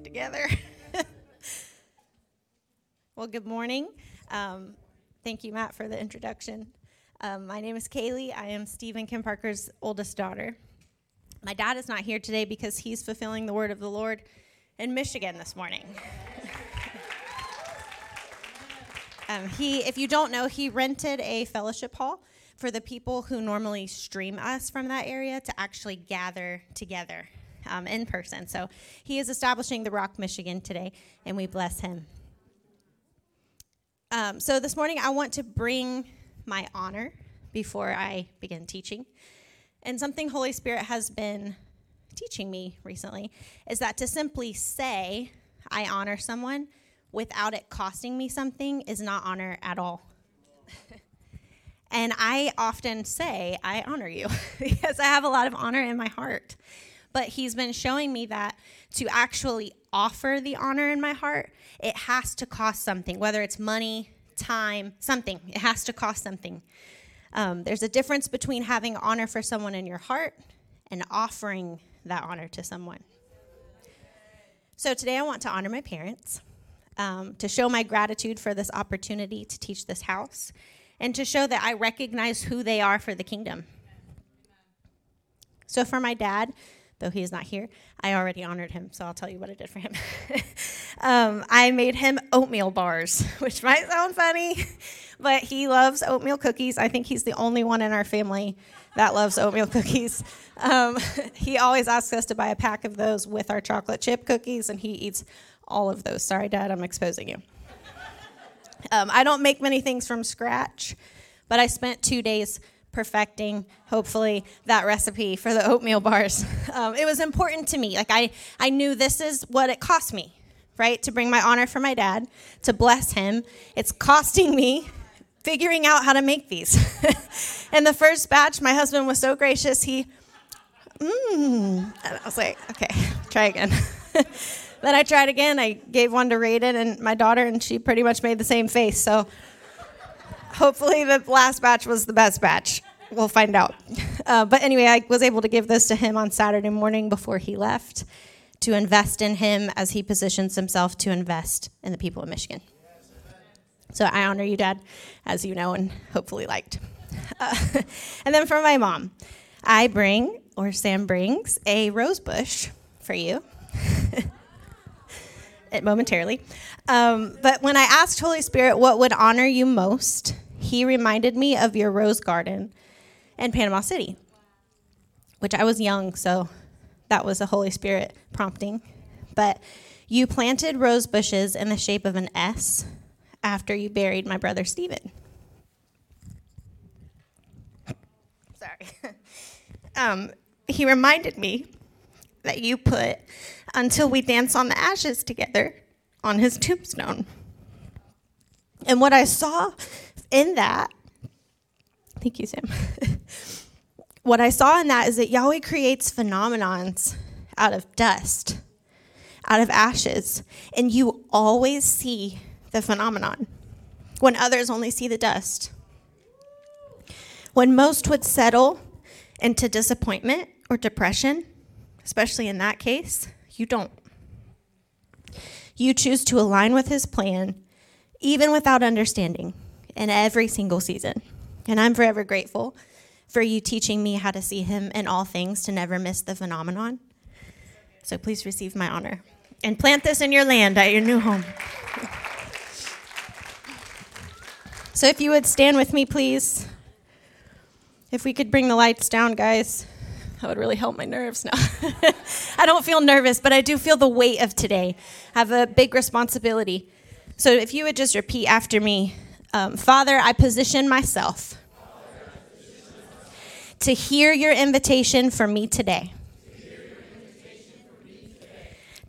together. well, good morning. Um, thank you, Matt, for the introduction. Um, my name is Kaylee. I am Stephen Kim Parker's oldest daughter. My dad is not here today because he's fulfilling the word of the Lord in Michigan this morning. um, he, if you don't know, he rented a fellowship hall for the people who normally stream us from that area to actually gather together um, in person. So he is establishing the Rock, Michigan today, and we bless him. Um, so this morning, I want to bring my honor before I begin teaching. And something Holy Spirit has been teaching me recently is that to simply say, I honor someone without it costing me something is not honor at all. and I often say, I honor you because I have a lot of honor in my heart but he's been showing me that to actually offer the honor in my heart, it has to cost something, whether it's money, time, something. It has to cost something. Um, there's a difference between having honor for someone in your heart and offering that honor to someone. So today I want to honor my parents, um, to show my gratitude for this opportunity to teach this house, and to show that I recognize who they are for the kingdom. So for my dad, though he is not here. I already honored him, so I'll tell you what I did for him. um, I made him oatmeal bars, which might sound funny, but he loves oatmeal cookies. I think he's the only one in our family that loves oatmeal cookies. Um, he always asks us to buy a pack of those with our chocolate chip cookies, and he eats all of those. Sorry, Dad, I'm exposing you. Um, I don't make many things from scratch, but I spent two days perfecting hopefully that recipe for the oatmeal bars. Um, it was important to me. Like I, I knew this is what it cost me right? To bring my honor for my dad to bless him. It's costing me figuring out how to make these. And the first batch my husband was so gracious. He mmm And i was like okay try again. Then i tried again. I gave one to Raiden and my daughter and she pretty much made the same face. So hopefully the last batch was the best batch. We'll find out. Uh, but anyway, I was able to give this to him on Saturday morning before he left to invest in him as he positions himself to invest in the people of Michigan. So I honor you, Dad, as you know and hopefully liked. Uh, and then for my mom, I bring, or Sam brings, a rose bush for you. it momentarily. Um, but when I asked Holy Spirit what would honor you most, he reminded me of your rose garden in Panama City, which I was young, so that was a Holy Spirit prompting. But you planted rose bushes in the shape of an S after you buried my brother Stephen. Sorry. um, he reminded me that you put until we dance on the ashes together on his tombstone. And what I saw in that, thank you, Sam. what I saw in that is that Yahweh creates phenomenons out of dust, out of ashes, and you always see the phenomenon when others only see the dust. When most would settle into disappointment or depression, especially in that case, you don't. You choose to align with his plan, even without understanding in every single season. And I'm forever grateful for you teaching me how to see him in all things to never miss the phenomenon. So please receive my honor and plant this in your land at your new home. So if you would stand with me, please. If we could bring the lights down, guys, that would really help my nerves now. I don't feel nervous, but I do feel the weight of today. I have a big responsibility. So if you would just repeat after me um, Father, I position myself to hear your invitation for me today.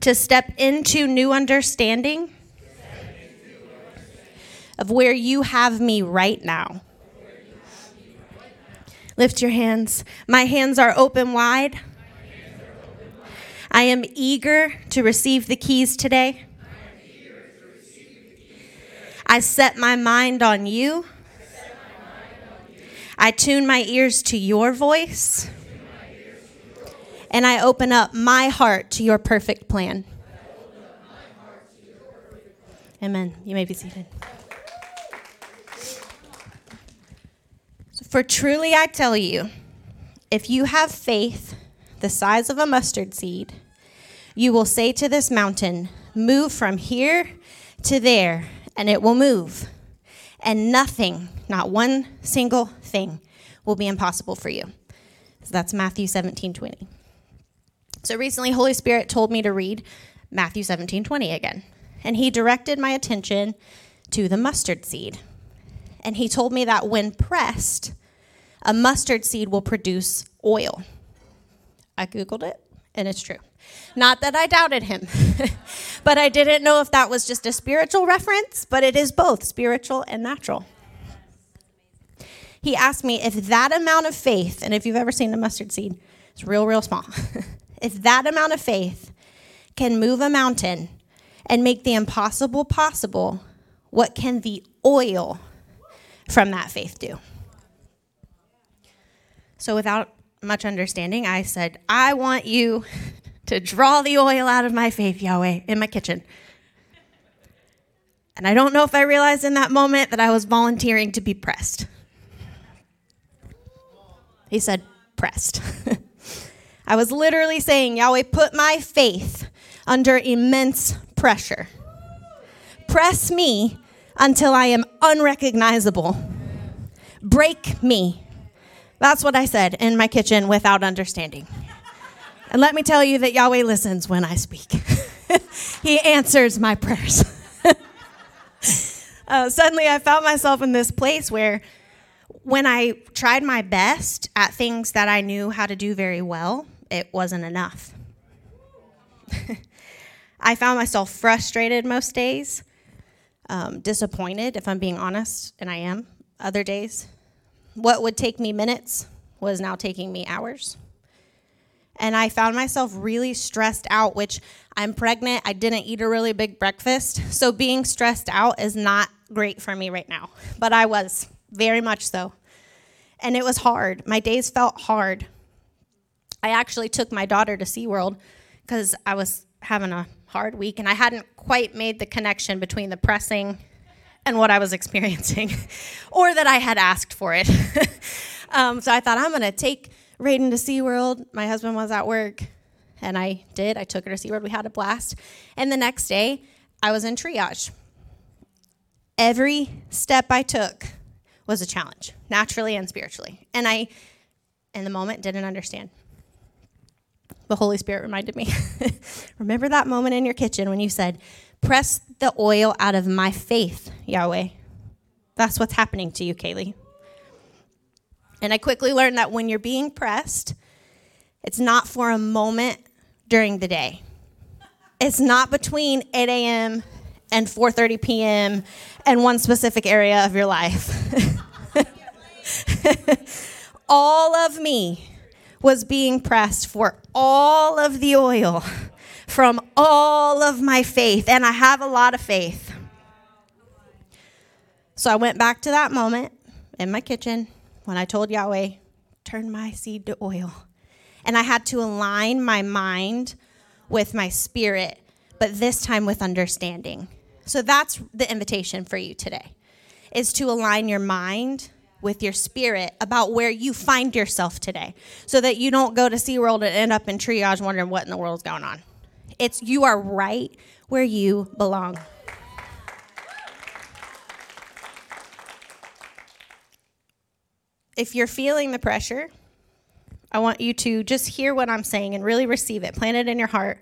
To step into new understanding of where you have me right now. Lift your hands. My hands are open wide. I am eager to receive the keys today. I set my mind on you. I tune my ears to your voice. And I open up my heart to your perfect plan. Amen. You may be seated. For truly I tell you, if you have faith the size of a mustard seed, you will say to this mountain, Move from here to there, and it will move. And nothing, not one single thing, will be impossible for you. So that's Matthew 17 20. So recently, Holy Spirit told me to read Matthew 17 20 again. And he directed my attention to the mustard seed. And he told me that when pressed, a mustard seed will produce oil. I Googled it, and it's true. Not that I doubted him, but I didn't know if that was just a spiritual reference, but it is both spiritual and natural. He asked me if that amount of faith, and if you've ever seen a mustard seed, it's real, real small. if that amount of faith can move a mountain and make the impossible possible, what can the oil from that faith do? So, without much understanding, I said, I want you to draw the oil out of my faith, Yahweh, in my kitchen. And I don't know if I realized in that moment that I was volunteering to be pressed. He said, pressed. I was literally saying, Yahweh, put my faith under immense pressure. Press me until I am unrecognizable. Break me that's what I said in my kitchen without understanding. And let me tell you that Yahweh listens when I speak, He answers my prayers. uh, suddenly, I found myself in this place where when I tried my best at things that I knew how to do very well, it wasn't enough. I found myself frustrated most days, um, disappointed, if I'm being honest, and I am other days. What would take me minutes was now taking me hours. And I found myself really stressed out, which I'm pregnant. I didn't eat a really big breakfast. So being stressed out is not great for me right now. But I was, very much so. And it was hard. My days felt hard. I actually took my daughter to SeaWorld because I was having a hard week and I hadn't quite made the connection between the pressing and what I was experiencing, or that I had asked for it. um, so I thought, I'm going to take Raiden to SeaWorld. My husband was at work, and I did. I took her to SeaWorld. We had a blast. And the next day, I was in triage. Every step I took was a challenge, naturally and spiritually. And I, in the moment, didn't understand. The Holy Spirit reminded me. Remember that moment in your kitchen when you said, Press the oil out of my faith, Yahweh. That's what's happening to you, Kaylee. And I quickly learned that when you're being pressed, it's not for a moment during the day. It's not between 8 a.m. and 4:30 p.m. and one specific area of your life. all of me was being pressed for all of the oil from all of my faith, and I have a lot of faith. So I went back to that moment in my kitchen when I told Yahweh, turn my seed to oil. And I had to align my mind with my spirit, but this time with understanding. So that's the invitation for you today is to align your mind with your spirit about where you find yourself today so that you don't go to SeaWorld and end up in triage wondering what in the world is going on. It's you are right where you belong. If you're feeling the pressure, I want you to just hear what I'm saying and really receive it. Plant it in your heart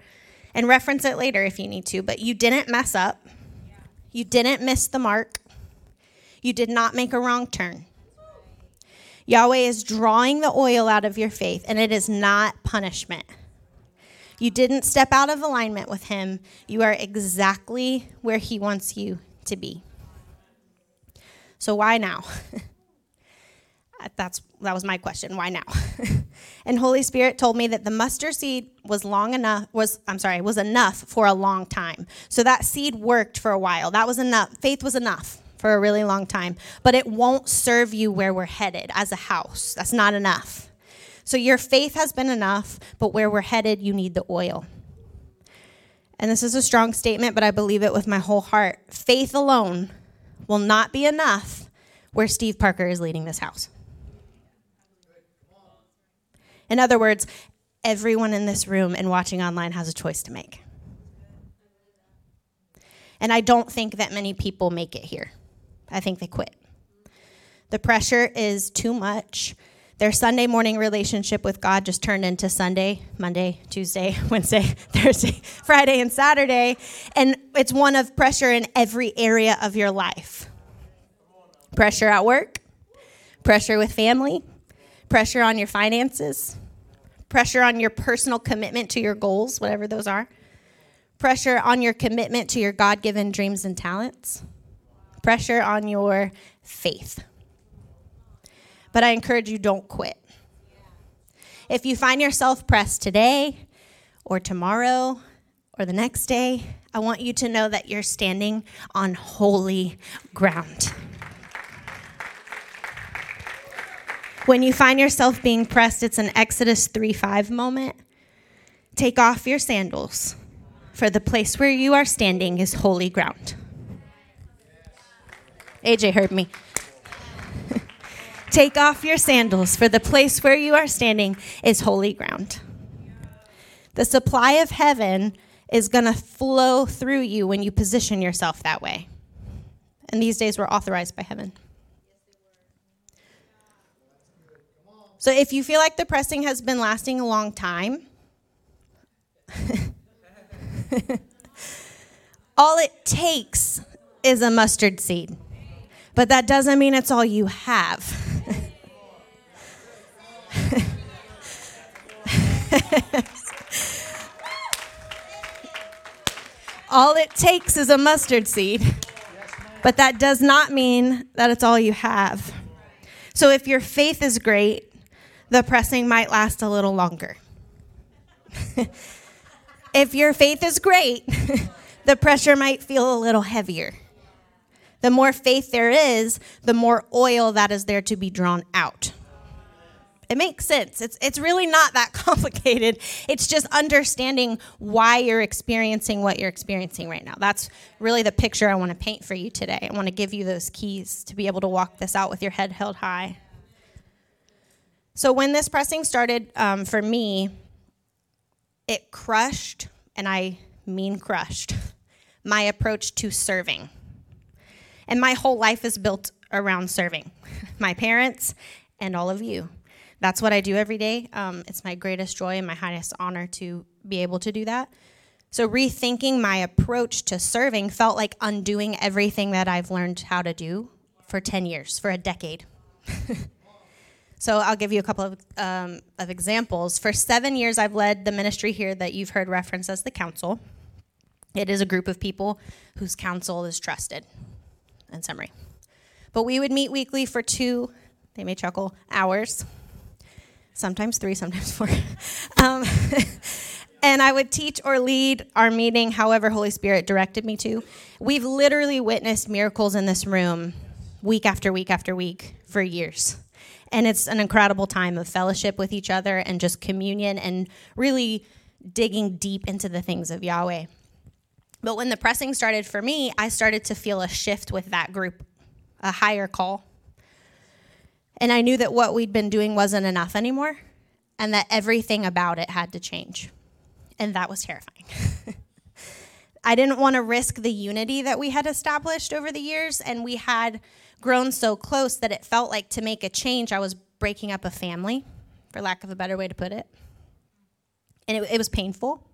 and reference it later if you need to. But you didn't mess up, you didn't miss the mark, you did not make a wrong turn. Yahweh is drawing the oil out of your faith, and it is not punishment. You didn't step out of alignment with Him. You are exactly where He wants you to be. So, why now? Uh, that's, that was my question. Why now? and Holy Spirit told me that the mustard seed was long enough, was, I'm sorry, was enough for a long time. So that seed worked for a while. That was enough. Faith was enough for a really long time. But it won't serve you where we're headed as a house. That's not enough. So your faith has been enough, but where we're headed, you need the oil. and this is a strong statement, but I believe it with my whole heart faith alone will not be enough where Steve Parker is leading this house. In other words, everyone in this room and watching online has a choice to make. And I don't think that many people make it here. I think they quit. The pressure is too much. Their Sunday morning relationship with God just turned into Sunday, Monday, Tuesday, Wednesday, Thursday, Friday, and Saturday. And it's one of pressure in every area of your life pressure at work, pressure with family, pressure on your finances, pressure on your personal commitment to your goals, whatever those are, pressure on your commitment to your God given dreams and talents, pressure on your faith. But I encourage you don't quit. If you find yourself pressed today or tomorrow or the next day, I want you to know that you're standing on holy ground. When you find yourself being pressed, it's an Exodus 3 5 moment. Take off your sandals, for the place where you are standing is holy ground. AJ heard me. Take off your sandals, for the place where you are standing is holy ground. The supply of heaven is going to flow through you when you position yourself that way. And these days, we're authorized by heaven. So if you feel like the pressing has been lasting a long time, all it takes is a mustard seed. But that doesn't mean it's all you have. all it takes is a mustard seed. But that does not mean that it's all you have. So if your faith is great, the pressing might last a little longer. if your faith is great, the pressure might feel a little heavier. The more faith there is, the more oil that is there to be drawn out. It makes sense. It's, it's really not that complicated. It's just understanding why you're experiencing what you're experiencing right now. That's really the picture I want to paint for you today. I want to give you those keys to be able to walk this out with your head held high. So when this pressing started um, for me, it crushed, and I mean crushed, my approach to serving. And my whole life is built around serving my parents and all of you. That's what I do every day. Um, it's my greatest joy and my highest honor to be able to do that. So, rethinking my approach to serving felt like undoing everything that I've learned how to do for 10 years, for a decade. So I'll give you a couple of, um, of examples. For seven years, I've led the ministry here that you've heard referenced as the council. It is a group of people whose counsel is trusted, in summary. But we would meet weekly for two, they may chuckle, hours, sometimes three, sometimes four. um, and I would teach or lead our meeting however Holy Spirit directed me to. We've literally witnessed miracles in this room week after week after week for years. And it's an incredible time of fellowship with each other and just communion and really digging deep into the things of Yahweh. But when the pressing started for me, I started to feel a shift with that group, a higher call. And I knew that what we'd been doing wasn't enough anymore and that everything about it had to change. And that was terrifying. I didn't want to risk the unity that we had established over the years, and we had grown so close that it felt like to make a change, I was breaking up a family, for lack of a better way to put it. And it, it was painful.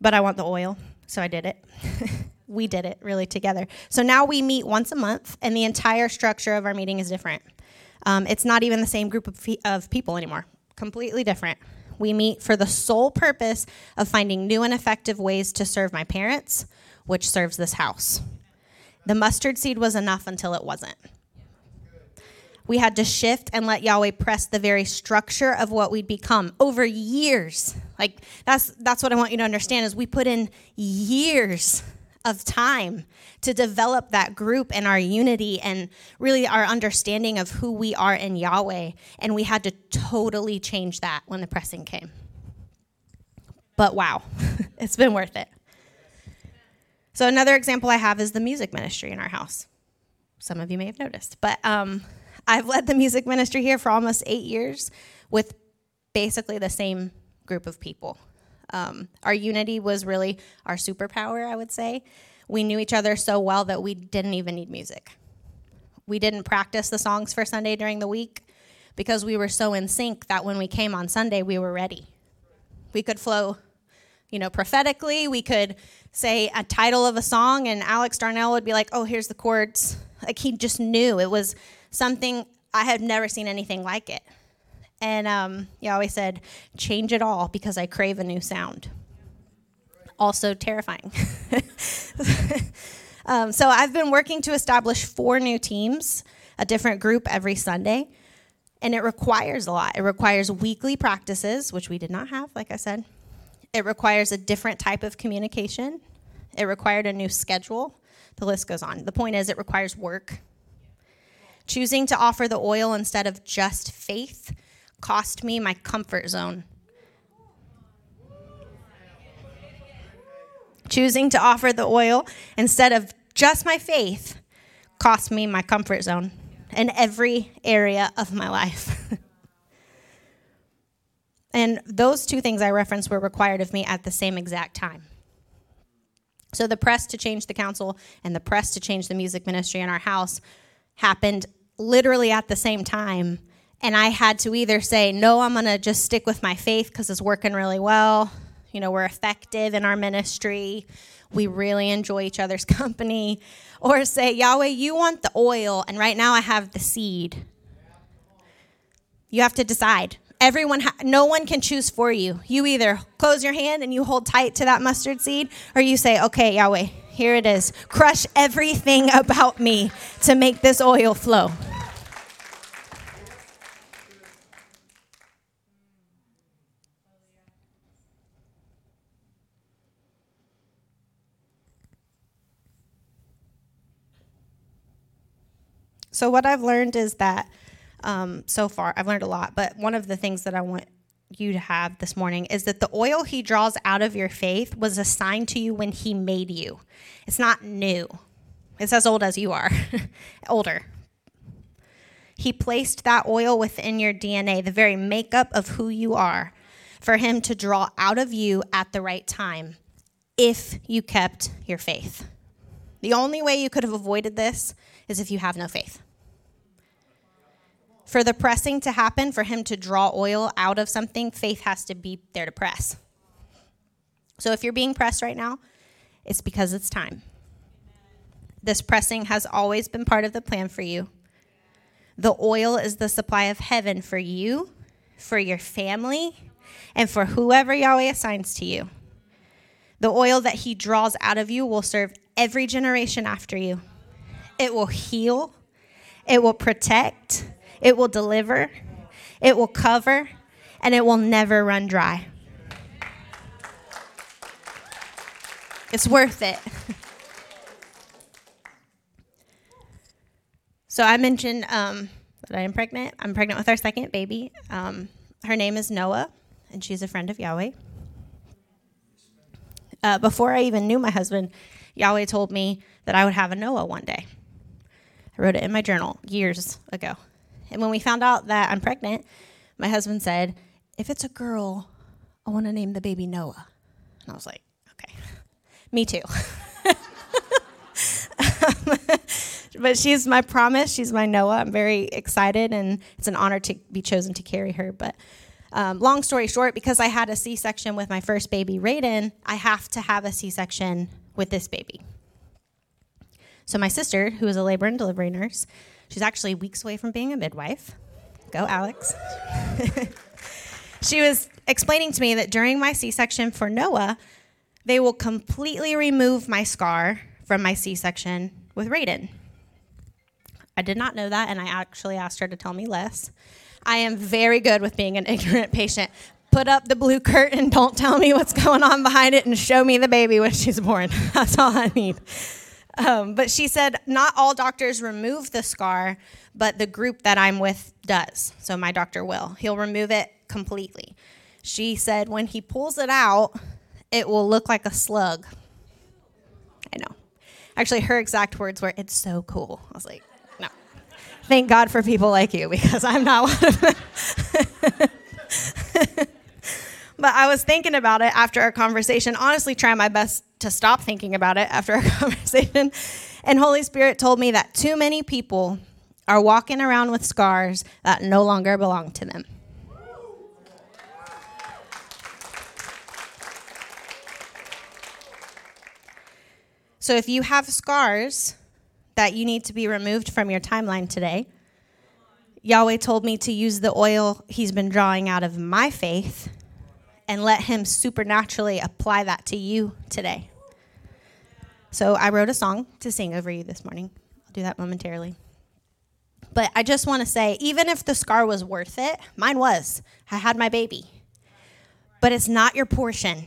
But I want the oil, so I did it. we did it really together. So now we meet once a month, and the entire structure of our meeting is different. Um, it's not even the same group of, fe- of people anymore, completely different. We meet for the sole purpose of finding new and effective ways to serve my parents, which serves this house. The mustard seed was enough until it wasn't. We had to shift and let Yahweh press the very structure of what we'd become over years. Like that's that's what I want you to understand is we put in years of time to develop that group and our unity and really our understanding of who we are in Yahweh. And we had to totally change that when the pressing came. But wow, it's been worth it. So, another example I have is the music ministry in our house. Some of you may have noticed, but um, I've led the music ministry here for almost eight years with basically the same group of people. Um, our unity was really our superpower, I would say. We knew each other so well that we didn't even need music. We didn't practice the songs for Sunday during the week because we were so in sync that when we came on Sunday, we were ready. We could flow, you know, prophetically. We could say a title of a song, and Alex Darnell would be like, oh, here's the chords. Like he just knew it was something I had never seen anything like it. And um, always said, change it all because I crave a new sound. Also terrifying. um, so I've been working to establish four new teams, a different group every Sunday. And it requires a lot. It requires weekly practices, which we did not have, like I said. It requires a different type of communication. It required a new schedule. The list goes on. The point is, it requires work. Choosing to offer the oil instead of just faith cost me my comfort zone. Choosing to offer the oil instead of just my faith cost me my comfort zone in every area of my life. and those two things I referenced were required of me at the same exact time. So the press to change the council and the press to change the music ministry in our house happened literally at the same time and I had to either say, no, I'm going to just stick with my faith because it's working really well. You know, we're effective in our ministry. We really enjoy each other's company. Or say, Yahweh, you want the oil, and right now I have the seed. You have to decide. Everyone, ha- no one can choose for you. You either close your hand and you hold tight to that mustard seed, or you say, okay, Yahweh, here it is. Crush everything about me to make this oil flow. So, what I've learned is that um, so far, I've learned a lot, but one of the things that I want you to have this morning is that the oil he draws out of your faith was assigned to you when he made you. It's not new, it's as old as you are, older. He placed that oil within your DNA, the very makeup of who you are, for him to draw out of you at the right time if you kept your faith. The only way you could have avoided this is if you have no faith for the pressing to happen, for him to draw oil out of something, faith has to be there to press. So if you're being pressed right now, it's because it's time. This pressing has always been part of the plan for you. The oil is the supply of heaven for you, for your family, and for whoever Yahweh assigns to you. The oil that he draws out of you will serve every generation after you. It will heal, it will protect, it will deliver, it will cover, and it will never run dry. It's worth it. so I mentioned um, that I am pregnant. I'm pregnant with our second baby. Um, her name is Noah, and she's a friend of Yahweh. Uh, before I even knew my husband, Yahweh told me that I would have a Noah one day. I wrote it in my journal years ago. And when we found out that I'm pregnant, my husband said, If it's a girl, I want to name the baby Noah. And I was like, Okay, me too. but she's my promise. She's my Noah. I'm very excited, and it's an honor to be chosen to carry her. But um, long story short, because I had a C section with my first baby, Raiden, I have to have a C section with this baby. So my sister, who is a labor and delivery nurse, She's actually weeks away from being a midwife. Go, Alex. she was explaining to me that during my C section for Noah, they will completely remove my scar from my C section with Raiden. I did not know that, and I actually asked her to tell me less. I am very good with being an ignorant patient. Put up the blue curtain, don't tell me what's going on behind it, and show me the baby when she's born. That's all I need. Um, but she said not all doctors remove the scar, but the group that I'm with does. So my doctor will. He'll remove it completely. She said when he pulls it out, it will look like a slug. I know. Actually, her exact words were, It's so cool. I was like, No. Thank God for people like you because I'm not one of them. but I was thinking about it after our conversation, honestly, trying my best to stop thinking about it after our conversation. And Holy Spirit told me that too many people are walking around with scars that no longer belong to them. So if you have scars that you need to be removed from your timeline today, Yahweh told me to use the oil he's been drawing out of my faith and let him supernaturally apply that to you today. So I wrote a song to sing over you this morning. I'll do that momentarily. But I just want to say, even if the scar was worth it, mine was. I had my baby. But it's not your portion.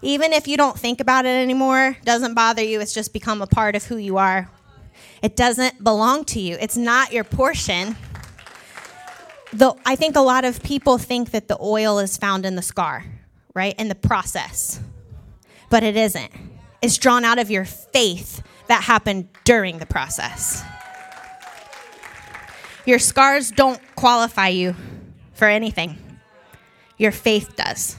Even if you don't think about it anymore, doesn't bother you, it's just become a part of who you are. It doesn't belong to you. It's not your portion. Though I think a lot of people think that the oil is found in the scar, right? In the process. But it isn't. It's drawn out of your faith that happened during the process. Your scars don't qualify you for anything. Your faith does.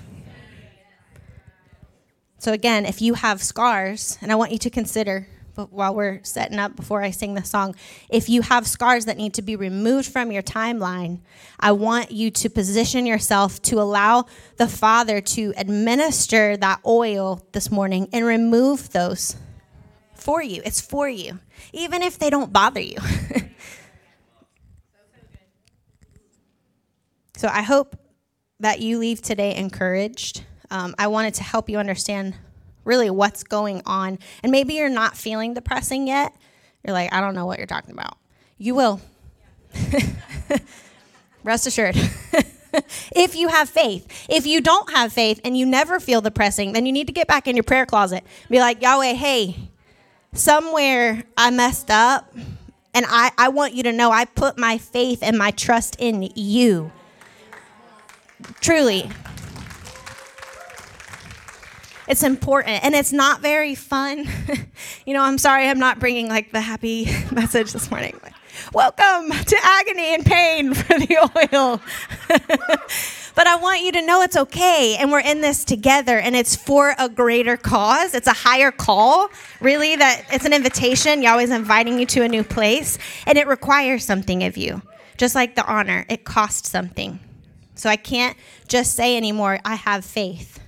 So, again, if you have scars, and I want you to consider while we're setting up before I sing the song, if you have scars that need to be removed from your timeline, I want you to position yourself to allow the Father to administer that oil this morning and remove those for you. It's for you, even if they don't bother you. so I hope that you leave today encouraged um, I wanted to help you understand really what's going on. And maybe you're not feeling depressing yet. You're like, I don't know what you're talking about. You will. Rest assured. if you have faith. If you don't have faith and you never feel depressing, then you need to get back in your prayer closet. Be like, Yahweh, hey, somewhere I messed up. And I, I want you to know I put my faith and my trust in you. Truly. It's important and it's not very fun. you know, I'm sorry I'm not bringing like the happy message this morning. Welcome to agony and pain for the oil. but I want you to know it's okay and we're in this together and it's for a greater cause. It's a higher call, really, that it's an invitation. Yahweh's inviting you to a new place and it requires something of you. Just like the honor, it costs something. So I can't just say anymore, I have faith.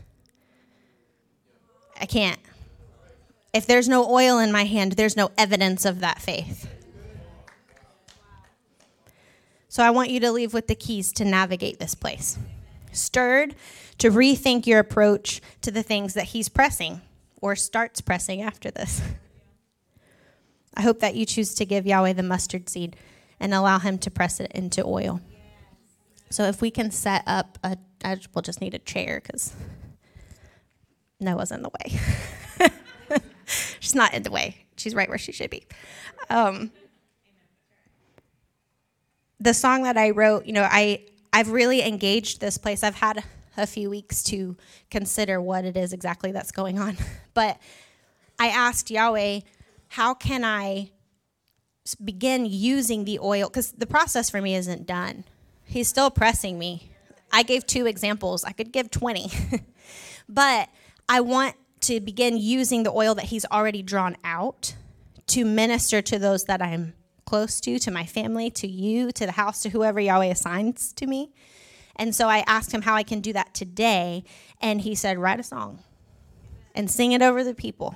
I can't. If there's no oil in my hand, there's no evidence of that faith. So I want you to leave with the keys to navigate this place. Stirred to rethink your approach to the things that he's pressing or starts pressing after this. I hope that you choose to give Yahweh the mustard seed and allow him to press it into oil. So if we can set up a, I, we'll just need a chair because Noah's in the way. She's not in the way. She's right where she should be. Um, the song that I wrote, you know, I I've really engaged this place. I've had a few weeks to consider what it is exactly that's going on. But I asked Yahweh, how can I begin using the oil? Because the process for me isn't done. He's still pressing me. I gave two examples. I could give 20. but I want to begin using the oil that He's already drawn out to minister to those that I'm close to, to my family, to you, to the house, to whoever Yahweh assigns to me. And so I asked him how I can do that today. And he said, Write a song and sing it over the people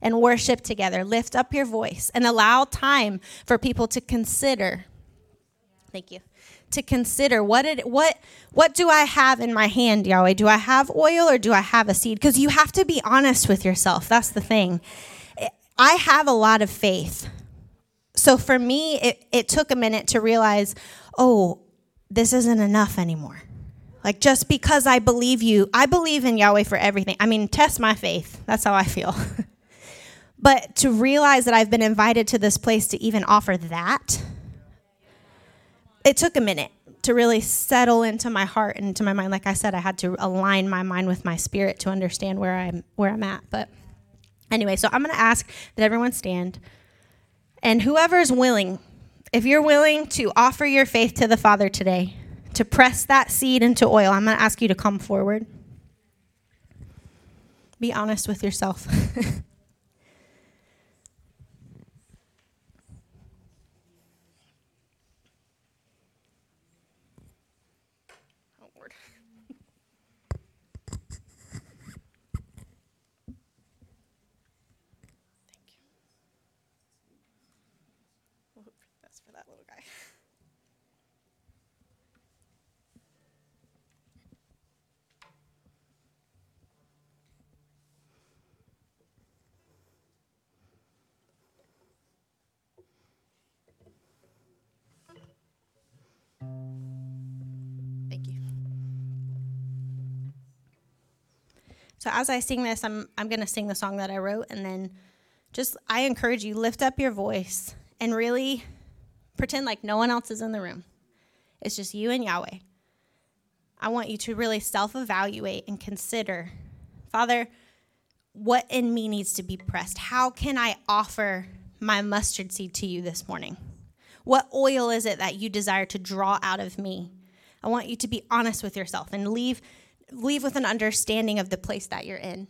and worship together. Lift up your voice and allow time for people to consider. Thank you to consider what did what what do I have in my hand, Yahweh? Do I have oil or do I have a seed? Because you have to be honest with yourself. That's the thing. I have a lot of faith. So for me, it, it took a minute to realize, oh, this isn't enough anymore. Like just because I believe you, I believe in Yahweh for everything. I mean, test my faith. That's how I feel. but to realize that I've been invited to this place to even offer that it took a minute to really settle into my heart and into my mind. Like I said, I had to align my mind with my spirit to understand where I'm where I'm at. But anyway, so I'm going to ask that everyone stand, and whoever's willing, if you're willing to offer your faith to the Father today, to press that seed into oil, I'm going to ask you to come forward. Be honest with yourself. So as I sing this, I'm I'm going to sing the song that I wrote and then just I encourage you lift up your voice and really pretend like no one else is in the room. It's just you and Yahweh. I want you to really self-evaluate and consider, Father, what in me needs to be pressed? How can I offer my mustard seed to you this morning? What oil is it that you desire to draw out of me? I want you to be honest with yourself and leave leave with an understanding of the place that you're in.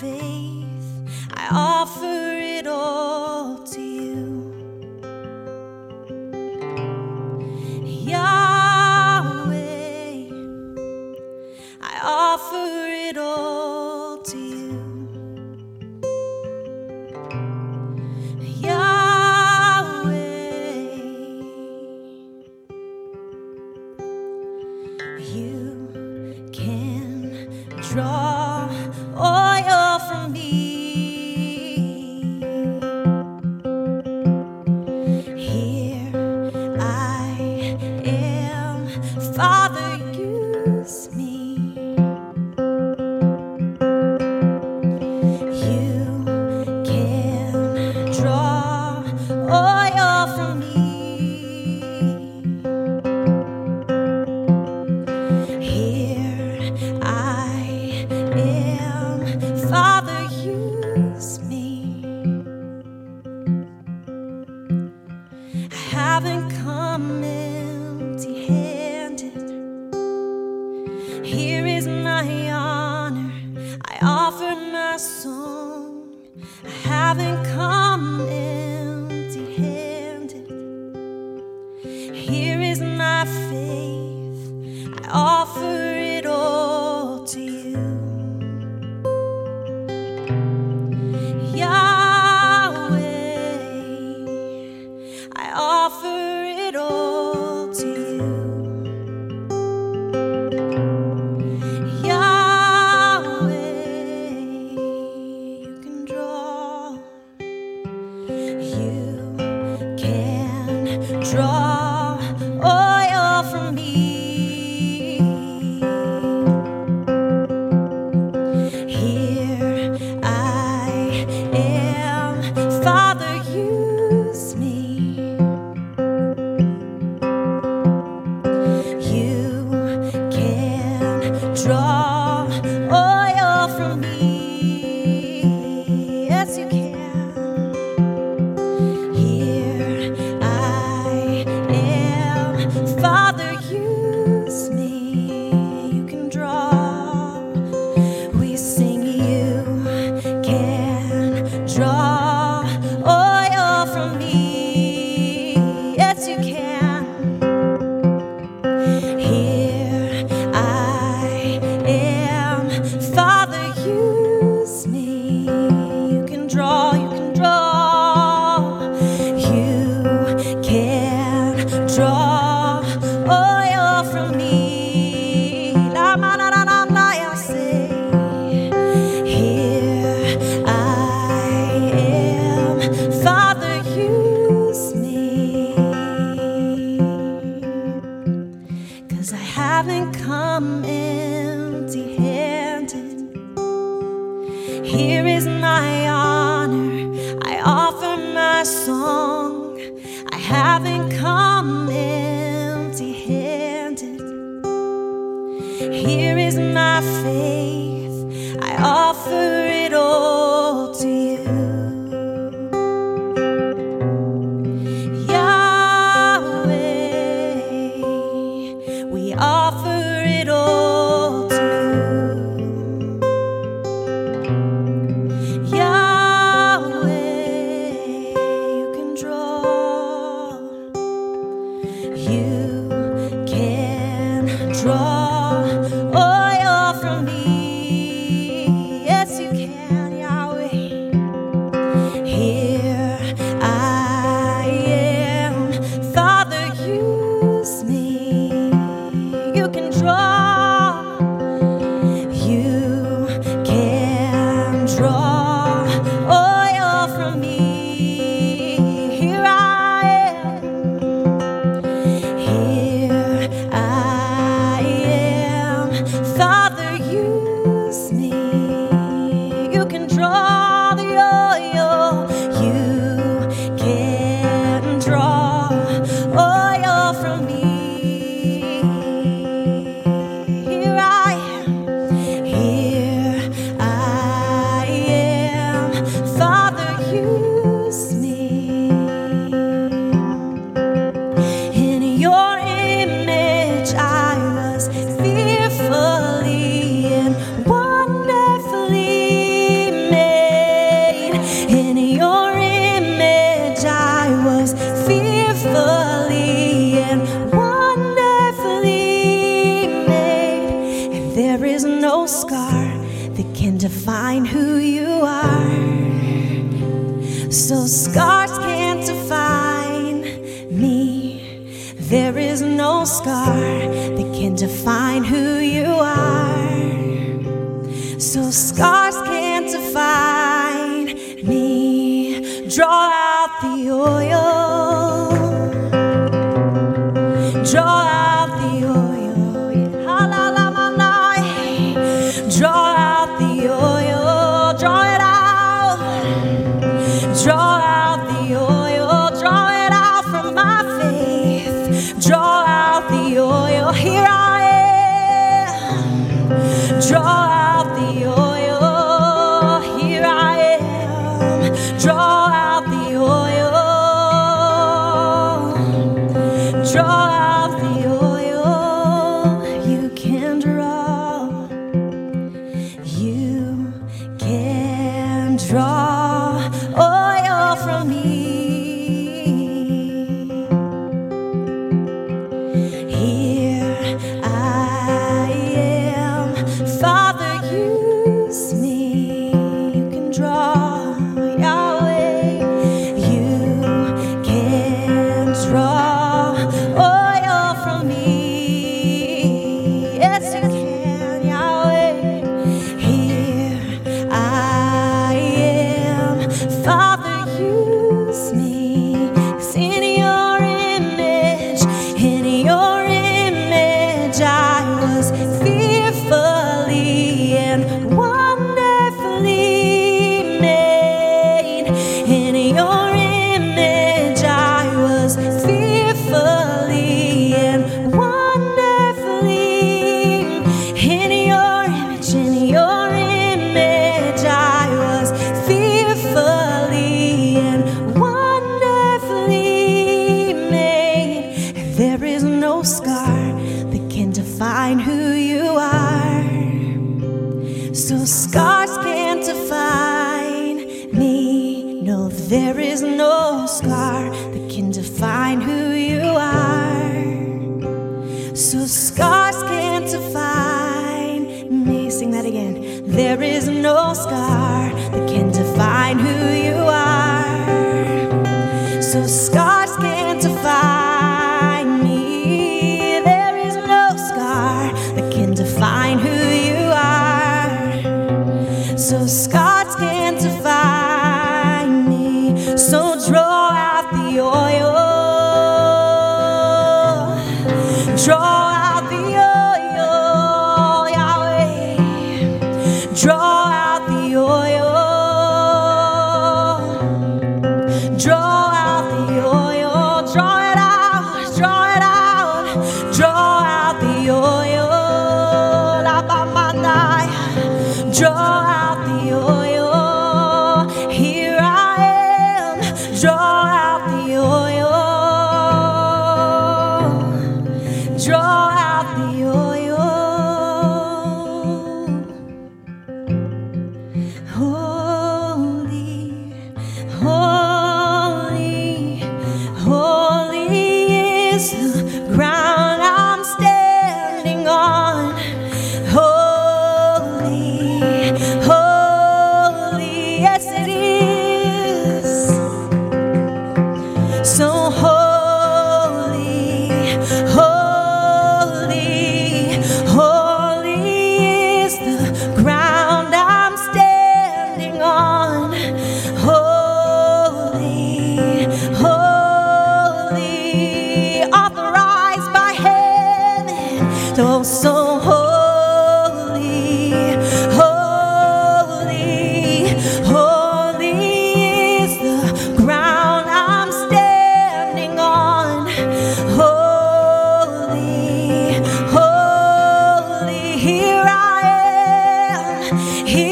Faith, I offer you. Draw out the oil.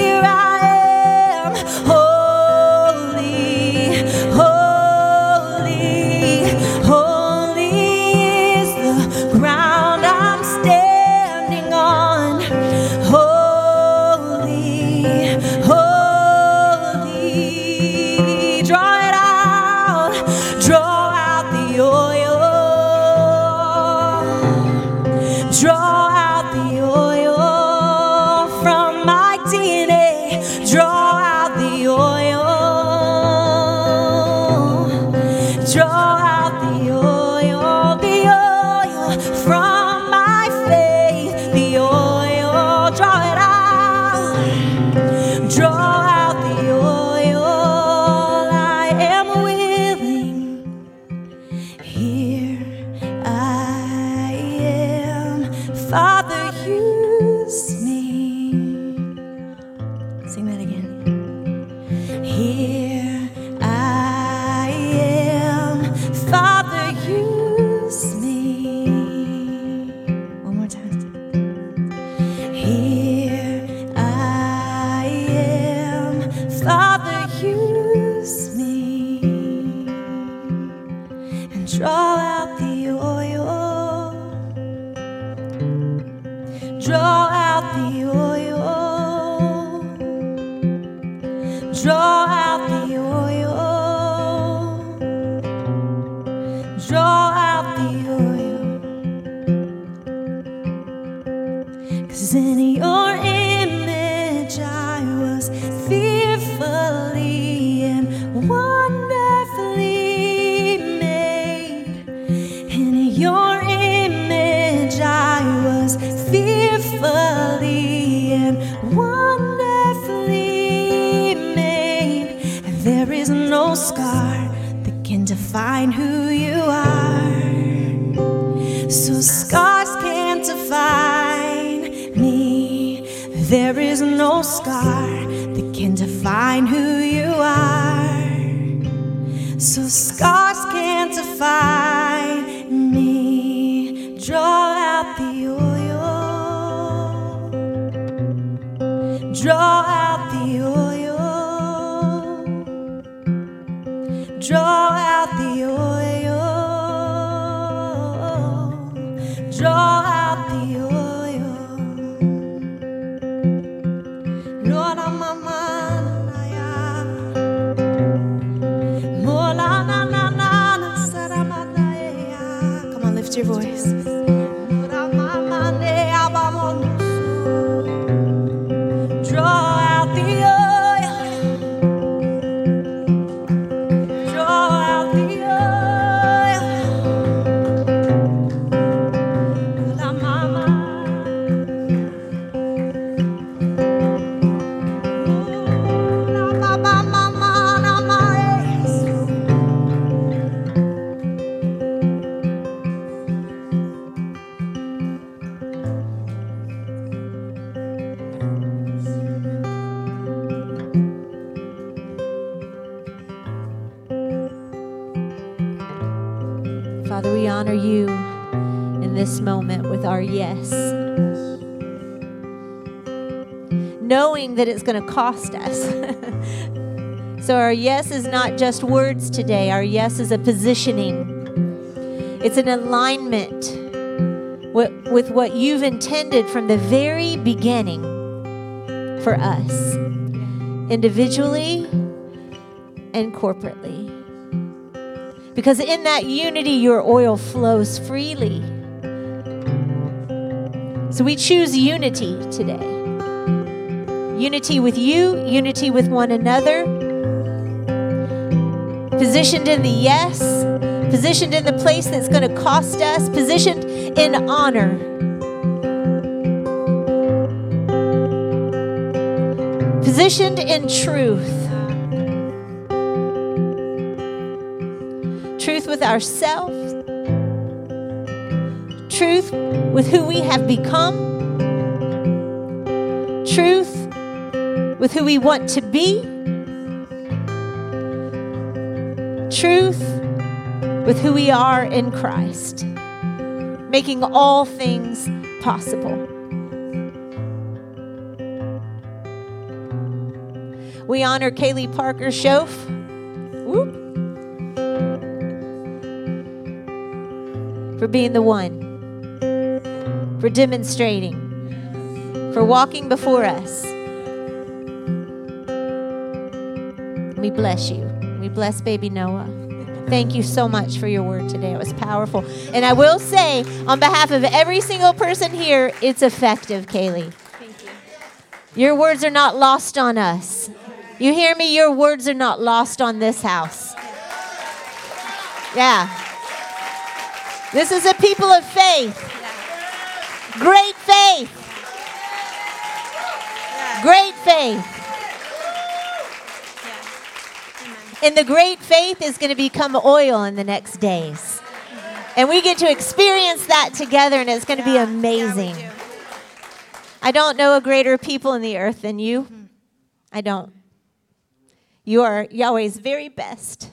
Here I am. Holy, Draw out the oil. Draw define who you are. So scars can't define your voice. Cost us. so, our yes is not just words today, our yes is a positioning, it's an alignment with, with what you've intended from the very beginning for us, individually and corporately. Because in that unity, your oil flows freely. So we choose unity today unity with you, unity with one another, positioned in the yes, positioned in the place that's going to cost us, positioned in honor. Positioned in truth. truth with ourselves, truth with who we have become, truth with who we want to be, truth with who we are in Christ, making all things possible. We honor Kaylee Parker Schoaf. Whoop. For being the one, for demonstrating, for walking before us. We bless you. We bless baby Noah. Thank you so much for your word today. It was powerful. And I will say, on behalf of every single person here, it's effective, Kaylee. Thank you. Your words are not lost on us. You hear me? Your words are not lost on this house. Yeah. This is a people of faith. Great faith. Great faith. Yeah. Amen. And the great faith is going to become oil in the next days. And we get to experience that together, and it's going to be Yeah. Yeah, amazing. do. I don't know a greater people in the earth than you. Mm-hmm. I don't. You are Yahweh's very best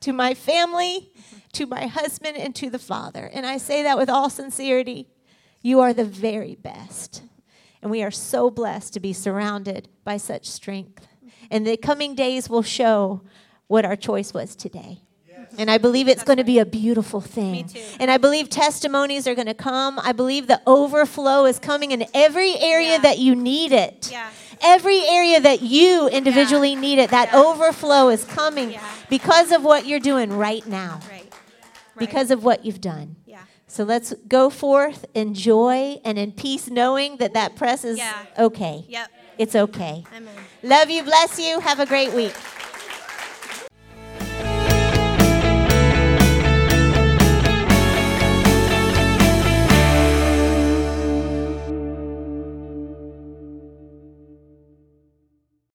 to my family, to my husband, and to the Father. And I say that with all sincerity. You are the very best. And we are so blessed to be surrounded by such strength. And the coming days will show what our choice was today. And I believe it's going to be a beautiful thing. too. And I believe testimonies are going to come. I believe the overflow is coming in every area Yeah. that you need it. Yeah. Every area that you individually need it, that Yeah. overflow is coming Yeah. because of what you're doing right now, Right. Right. because of what you've done. Yeah. So let's go forth in joy and in peace, knowing that that press is Yeah. okay. Yep. It's okay. Amen. Love you, bless you. Have a great week.